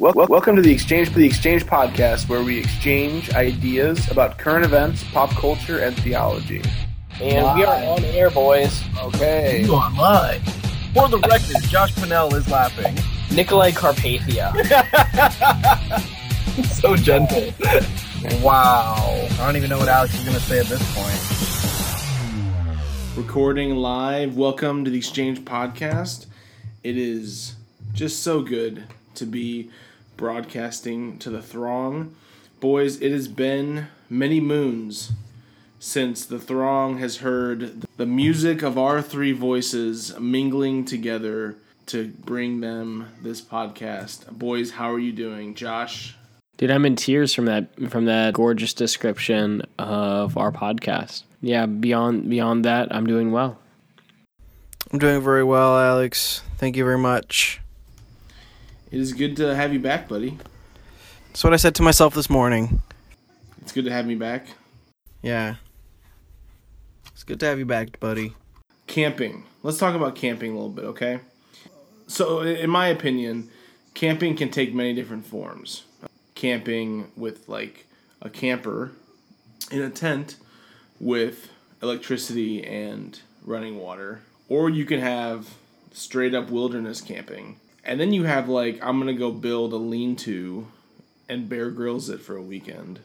Wel- wel- welcome to the Exchange for the Exchange podcast, where we exchange ideas about current events, pop culture, and theology. And we are on air, boys. Okay. You are live. For the record, Josh Pinnell is laughing. Nicolae Carpathia. So gentle. wow. I don't even know what Alex is going to say at this point. recording live. Welcome to the Exchange Podcast. It is just so good to be broadcasting to the throng. Boys, it has been many moons since the throng has heard the music of our three voices mingling together to bring them this podcast. Boys, how are you doing? Josh? Dude, I'm in tears from that from that gorgeous description of our podcast. Yeah, beyond beyond that, I'm doing well. I'm doing very well, Alex. Thank you very much. It is good to have you back, buddy. That's what I said to myself this morning. It's good to have me back. Yeah. It's good to have you back, buddy. camping. Let's talk about camping a little bit, okay? So, in my opinion, camping can take many different forms. Camping with like a camper in a tent with electricity and running water, or you can have straight up wilderness camping. And then you have like I'm to go build a lean-to and Bear Grylls it for a weekend.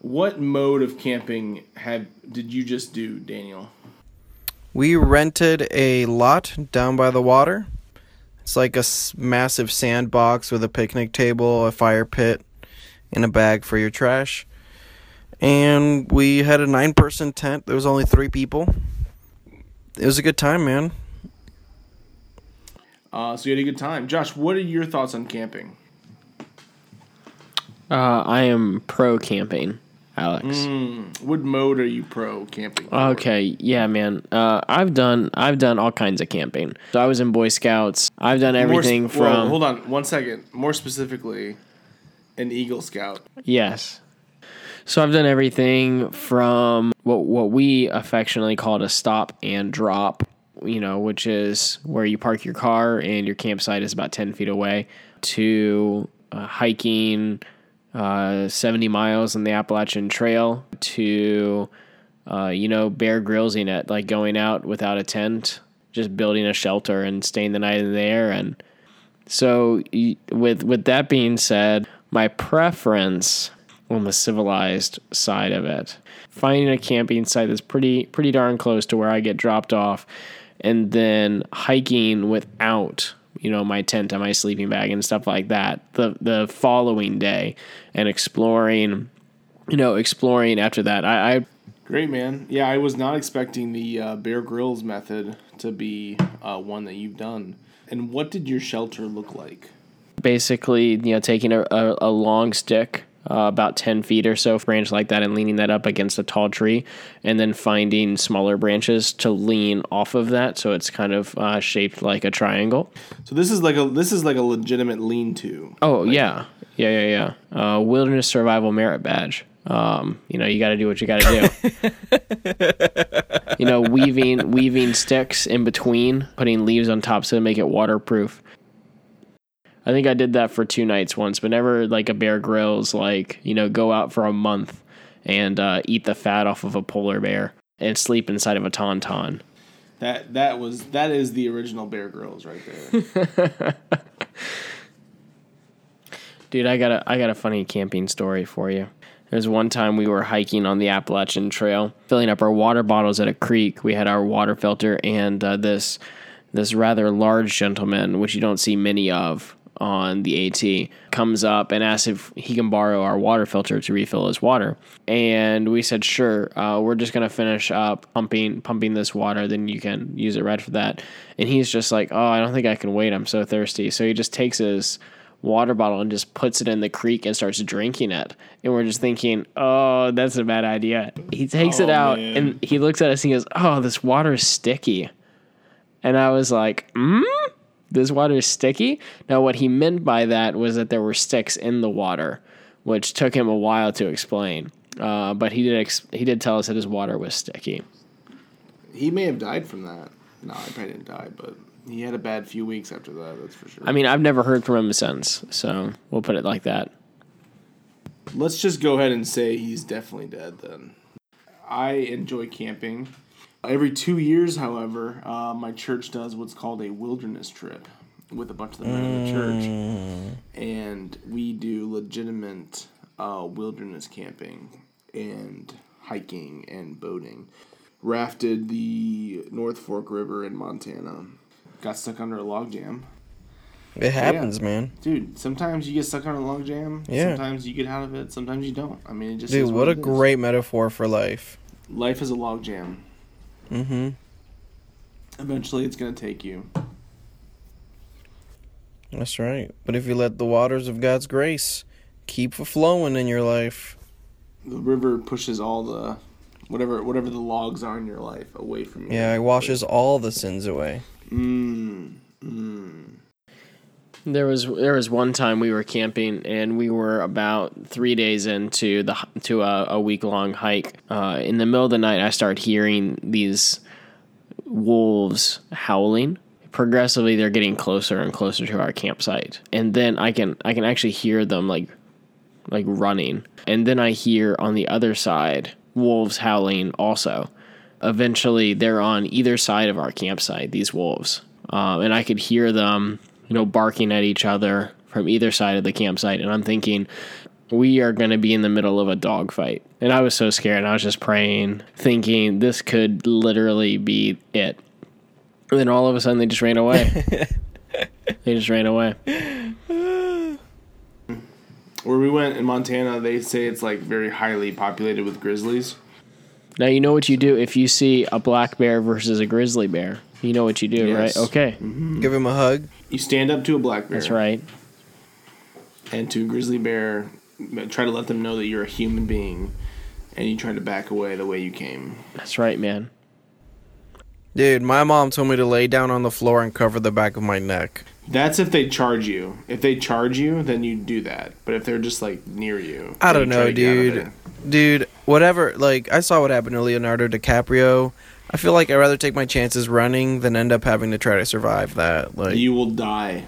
What mode of camping have did you just do, Daniel? We rented a lot down by the water. It's like a massive sandbox with a picnic table, a fire pit, and a bag for your trash. And we had a nine person tent. There was only three people. It was a good time, man. Uh, so you had a good time. Josh, what are your thoughts on camping? Uh, I am pro camping, Alex. What mode are you pro camping? for? Okay, yeah, man. Uh, I've done I've done all kinds of camping. So I was in Boy Scouts. I've done More everything well, from hold on one second. More specifically, an Eagle Scout. Yes. So I've done everything from what what we affectionately called a stop and drop, you know, which is where you park your car and your campsite is about ten feet away, to uh, hiking uh, seventy miles on the Appalachian Trail, to uh, you know Bear Gryllsing it, like going out without a tent, just building a shelter and staying the night in there. And so with with that being said, my preference on the civilized side of it, finding a camping site that's pretty pretty darn close to where I get dropped off, and then hiking without you know my tent and my sleeping bag and stuff like that the the following day and exploring you know exploring after that I, I Great man. Yeah, I was not expecting the uh, Bear Grylls method to be uh, one that you've done. And what did your shelter look like? basically you know taking a, a, a long stick uh, about 10 feet or so branch like that and leaning that up against a tall tree and then finding smaller branches to lean off of that so it's kind of uh, shaped like a triangle. So this is like a this is like a legitimate lean-to. oh yeah. Yeah yeah yeah. Uh, wilderness survival merit badge. Um, you know you got to do what you got to do. You know weaving weaving sticks in between putting leaves on top so to make it waterproof I think I did that for two nights once, but never like a Bear Grylls, like, you know, go out for a month and uh, eat the fat off of a polar bear and sleep inside of a tauntaun. That that was that is the original Bear Grylls right there. Dude, I got a I got a funny camping story for you. There's one time we were hiking on the Appalachian Trail, filling up our water bottles at a creek. We had our water filter and uh, this this rather large gentleman, which you don't see many of on the AT, comes up and asks if he can borrow our water filter to refill his water. And we said, sure. Uh, we're just gonna finish up pumping pumping this water, then you can use it right for that. And he's just like, oh, I don't think I can wait. I'm so thirsty. So he just takes his water bottle and just puts it in the creek and starts drinking it. And we're just thinking, oh, that's a bad idea. He takes it Oh, out man. and he looks at us and he goes, oh, this water is sticky. And I was like, hmm? This water is sticky? Now, what he meant by that was that there were sticks in the water, which took him a while to explain. Uh, but he did ex- he did tell us that his water was sticky. he may have died from that. No, I probably didn't die, but He had a bad few weeks after that. That's for sure. I mean, I've never heard from him since, so we'll put it like that. Let's just go ahead and say he's definitely dead then. I enjoy camping. Every two years, however, uh, my church does what's called a wilderness trip with a bunch of the men in the church. And we do legitimate uh, wilderness camping and hiking and boating. Rafted the North Fork River in Montana. Got stuck under a log jam. It happens, man. Dude, sometimes you get stuck under a log jam. Yeah. Sometimes you get out of it. Sometimes you don't. I mean, it just Dude, is what a great metaphor for life. life is a log jam. Mm-hmm. Eventually, it's gonna take you. That's right. But if you let the waters of God's grace keep flowing in your life, The river pushes all the whatever whatever the logs are in your life away from you. yeah, it washes all the sins away. Mm, mm. There was there was one time we were camping and we were about three days into the to a, a week long hike. Uh, in the middle of the night, I started hearing these wolves howling. Progressively, they're getting closer and closer to our campsite, and then I can I can actually hear them like like running, and then I hear on the other side wolves howling also. Eventually, they're on either side of our campsite. These wolves, um, and I could hear them, you know, barking at each other from either side of the campsite. And I'm thinking, we are going to be in the middle of a dogfight. And I was so scared. And I was just praying, thinking this could literally be it. And then all of a sudden, they just ran away. they just ran away. Where we went in Montana, they say it's like very highly populated with grizzlies. Now you know what you do if you see a black bear versus a grizzly bear. You know what you do, Yes. right? Okay, mm-hmm. Give him a hug. You stand up to a black bear. that's right. And to a grizzly bear, try to let them know that you're a human being, and you try to back away the way you came. That's right, man. Dude, my mom told me to lay down on the floor and cover the back of my neck. That's if they charge you. If they charge you, then you do that. But if they're just like near you, I then don't you try know, to get out of dude. there. Dude, whatever. Like, I saw what happened to Leonardo DiCaprio. I feel like I'd rather take my chances running than end up having to try to survive that. Like, You will die.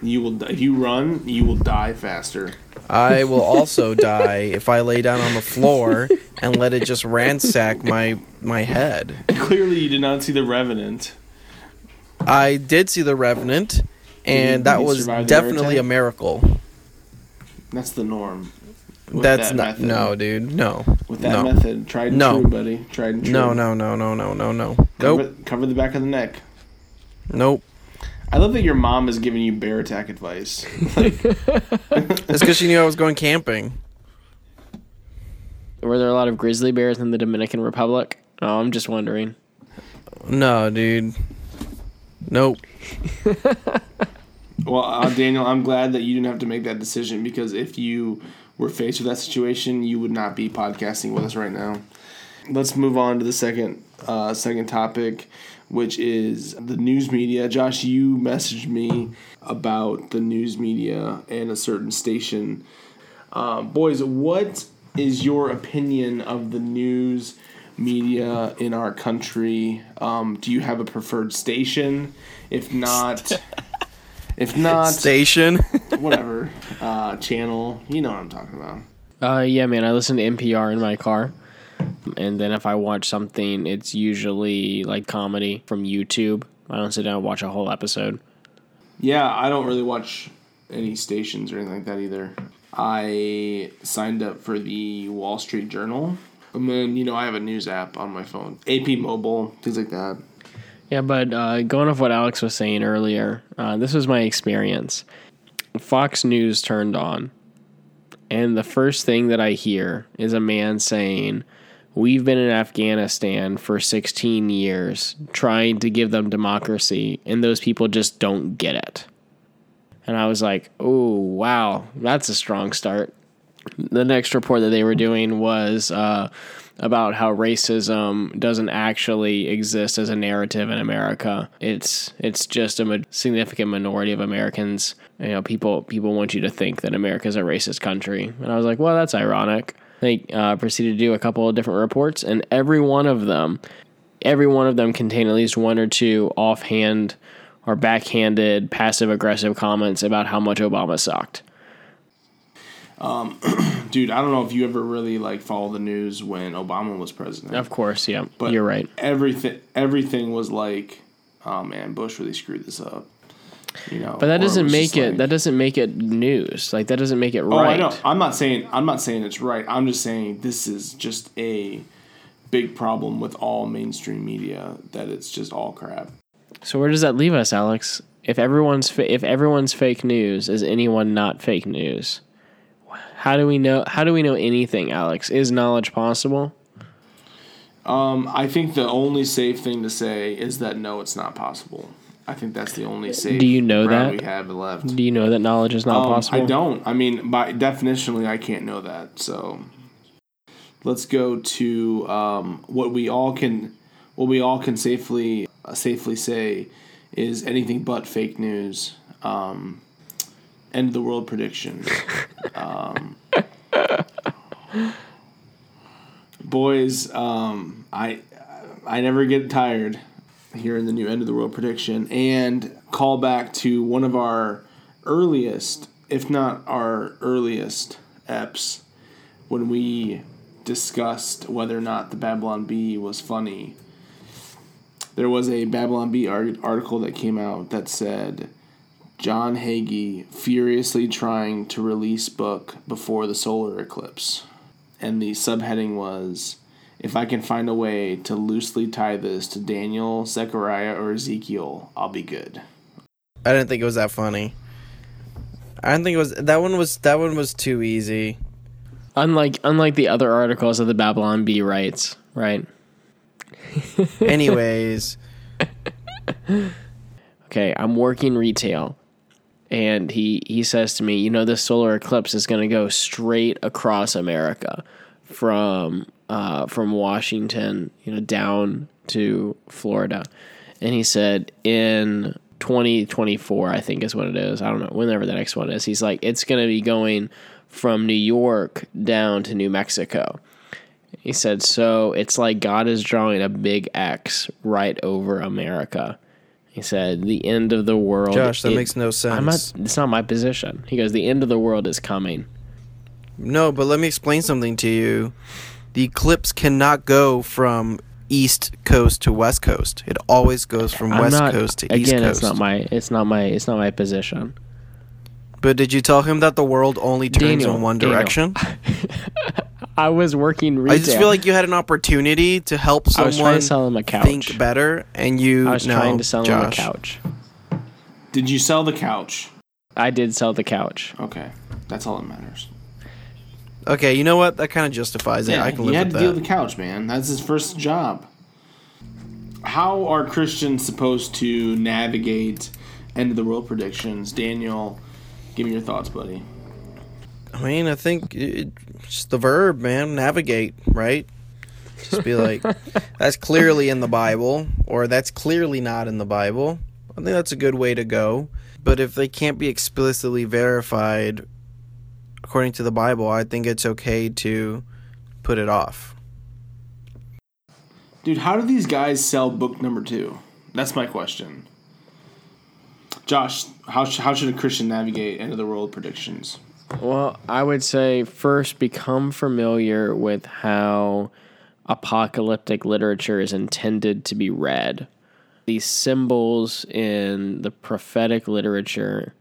You will. Die. If you run, you will die faster. I will also die if I lay down on the floor and let it just ransack my my head. Clearly, you did not see the Revenant. I did see the Revenant, and Did that he was survive the air definitely a miracle. That's the norm. With That's that not method. no, dude. No. With that no. method, tried and No. true, buddy. Tried and true. No, no, no, no, no, no, no. Cover, Nope. cover the back of the neck. Nope. I love that your mom is giving you bear attack advice. It's because she knew I was going camping. Were there a lot of grizzly bears in the Dominican Republic? Oh, I'm just wondering. No, dude. Nope. well, uh, Daniel, I'm glad that you didn't have to make that decision because if you were faced with that situation, you would not be podcasting with us right now. Let's move on to the second uh, second topic, which is the news media. Josh, you messaged me about the news media and a certain station. Uh, boys, what is your opinion of the news media in our country? Um, do you have a preferred station? If not, if not, Station. whatever uh, channel. You know what I'm talking about. Uh, yeah, man. I listen to NPR in my car, and then if I watch something, it's usually like comedy from YouTube. I don't sit down and watch a whole episode. Yeah, I don't really watch any stations or anything like that either. I signed up for the Wall Street Journal. And then, you know, I have a news app on my phone. AP Mobile, things like that. Yeah, but uh, going off what Alex was saying earlier, uh, this was my experience. Fox News turned on, and the first thing that I hear is a man saying, We've been in Afghanistan for 16 years trying to give them democracy, and those people just don't get it. And I was like, oh, wow, that's a strong start. The next report that they were doing was uh, about how racism doesn't actually exist as a narrative in America. It's it's just a significant minority of Americans. You know, people people want you to think that America is a racist country, and I was like, well, that's ironic. They uh, proceeded to do a couple of different reports, and every one of them, every one of them contained at least one or two offhand or backhanded, passive aggressive comments about how much Obama sucked. Um, dude, I don't know if you ever really like follow the news when Obama was president. Of course, yeah, But you're right. Everything everything was like, oh man, Bush really screwed this up. You know, But that doesn't make it. like- that doesn't make it news. Like that doesn't make it Oh, right. I know. I'm not saying I'm not saying it's right. I'm just saying this is just a big problem with all mainstream media that it's just all crap. So where does that leave us, Alex? If everyone's fa- if everyone's fake news, is anyone not fake news? How do we know? How do we know anything, Alex? Is knowledge possible? Um, I think the only safe thing to say is that no, it's not possible. I think that's the only safe. Do you know that? we have left? Do you know that knowledge is not Um, possible? I don't. I mean, by definitionally, I can't know that. So let's go to um, what we all can. What we all can safely uh, safely say is anything but fake news. Um, end of the world prediction. um, boys, um, I I never get tired hearing the new end of the world prediction and call back to one of our earliest, if not our earliest, eps when we discussed whether or not the Babylon Bee was funny. There was a Babylon Bee art- article that came out that said John Hagee furiously trying to release book before the solar eclipse. And the subheading was if I can find a way to loosely tie this to Daniel, Zechariah, or Ezekiel, I'll be good. I didn't think it was that funny. I didn't think it was that one was that one was too easy. Unlike unlike the other articles of the Babylon Bee writes, right? Anyways, Okay, I'm working retail. And he, he says to me, you know, this solar eclipse is going to go straight across America from uh, from Washington, you know, down to Florida. And he said in 2024, I think is what it is. I don't know, whenever the next one is. He's like, it's going to be going from New York down to New Mexico. He said, so it's like God is drawing a big X right over America. He said, the end of the world. Josh, that it- makes no sense. I'm not, it's not my position. He goes, the end of the world is coming. No, but let me explain something to you. The eclipse cannot go from east coast to west coast. It always goes from I'm west not, coast to again, east coast. Again, it's not my, it's not my, it's not my position. but did you tell him that the world only turns Daniel, in one Daniel, direction? I was working retail. I just feel like you had an opportunity to help I was trying someone to sell him a couch. think better, and you I was no, trying to sell him a couch. Did you sell the couch? I did sell the couch. Okay, that's all that matters. Okay, you know what? That kind of justifies it. I can live with that. he had with to deal with the couch, man. That's his first job. How are Christians supposed to navigate end of the world predictions? Daniel, give me your thoughts, buddy. I mean, I think it, just the verb, man, navigate, right? Just be like, that's clearly in the Bible, or that's clearly not in the Bible. I think that's a good way to go. But if they can't be explicitly verified according to the Bible, I think it's okay to put it off. Dude, how do these guys sell book number two? That's my question. Josh, how, sh- how should a Christian navigate end of the world predictions? Well, I would say first become familiar with how apocalyptic literature is intended to be read. These symbols in the prophetic literature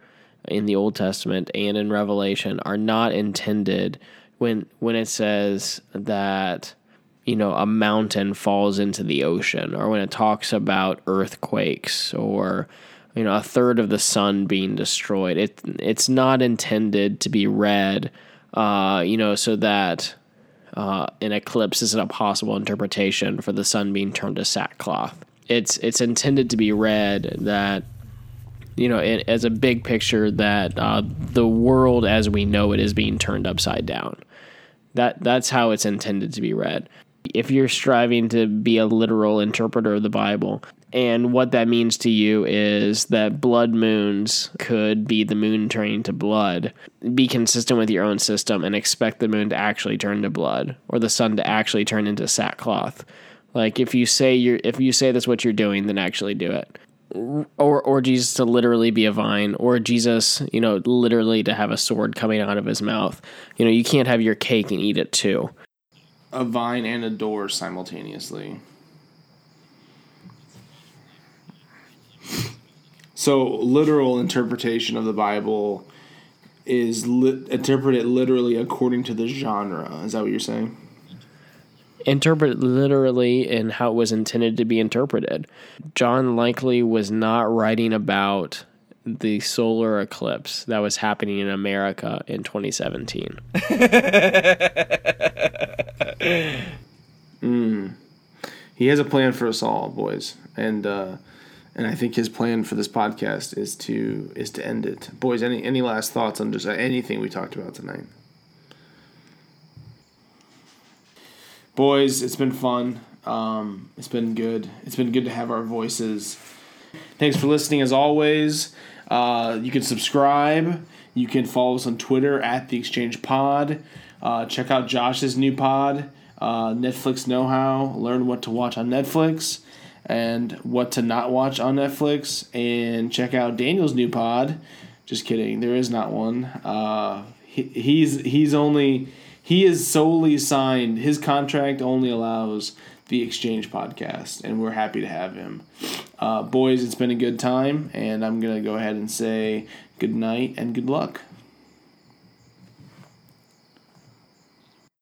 in the Old Testament and in Revelation are not intended when when it says that you know a mountain falls into the ocean or when it talks about earthquakes or you know a third of the sun being destroyed. It it's not intended to be read uh, you know so that uh, an eclipse isn't a possible interpretation for the sun being turned to sackcloth. It's it's intended to be read that you know it, as a big picture that uh, the world as we know it is being turned upside down. That that's how it's intended to be read. If you're striving to be a literal interpreter of the Bible, and what that means to you is that blood moons could be the moon turning to blood, be consistent with your own system and expect the moon to actually turn to blood or the sun to actually turn into sackcloth. Like if you say you're if you say that's what you're doing, then actually do it. or or Jesus to literally be a vine, or Jesus, you know, literally to have a sword coming out of his mouth. You know, you can't have your cake and eat it too. A vine and a door simultaneously. So, literal interpretation of the Bible is li- interpreted literally according to the genre. Is that what you're saying? Interpret literally in how it was intended to be interpreted. John likely was not writing about the solar eclipse that was happening in America in 2017. He has a plan for us all, boys, and uh, and I think his plan for this podcast is to is to end it. Boys, any any last thoughts on just anything we talked about tonight? Boys, it's been fun. Um, it's been good. It's been good to have our voices. Thanks for listening as always. Uh, you can subscribe. You can follow us on Twitter at the Exchange Pod. Uh, check out Josh's new pod, uh, Netflix Know How. Learn what to watch on Netflix and what to not watch on Netflix. And check out Daniel's new pod. Just kidding, there is not one. Uh, he, he's he's only he is solely signed. His contract only allows the Exchange podcast, and we're happy to have him. Uh, boys, it's been a good time, and I'm gonna go ahead and say good night and good luck.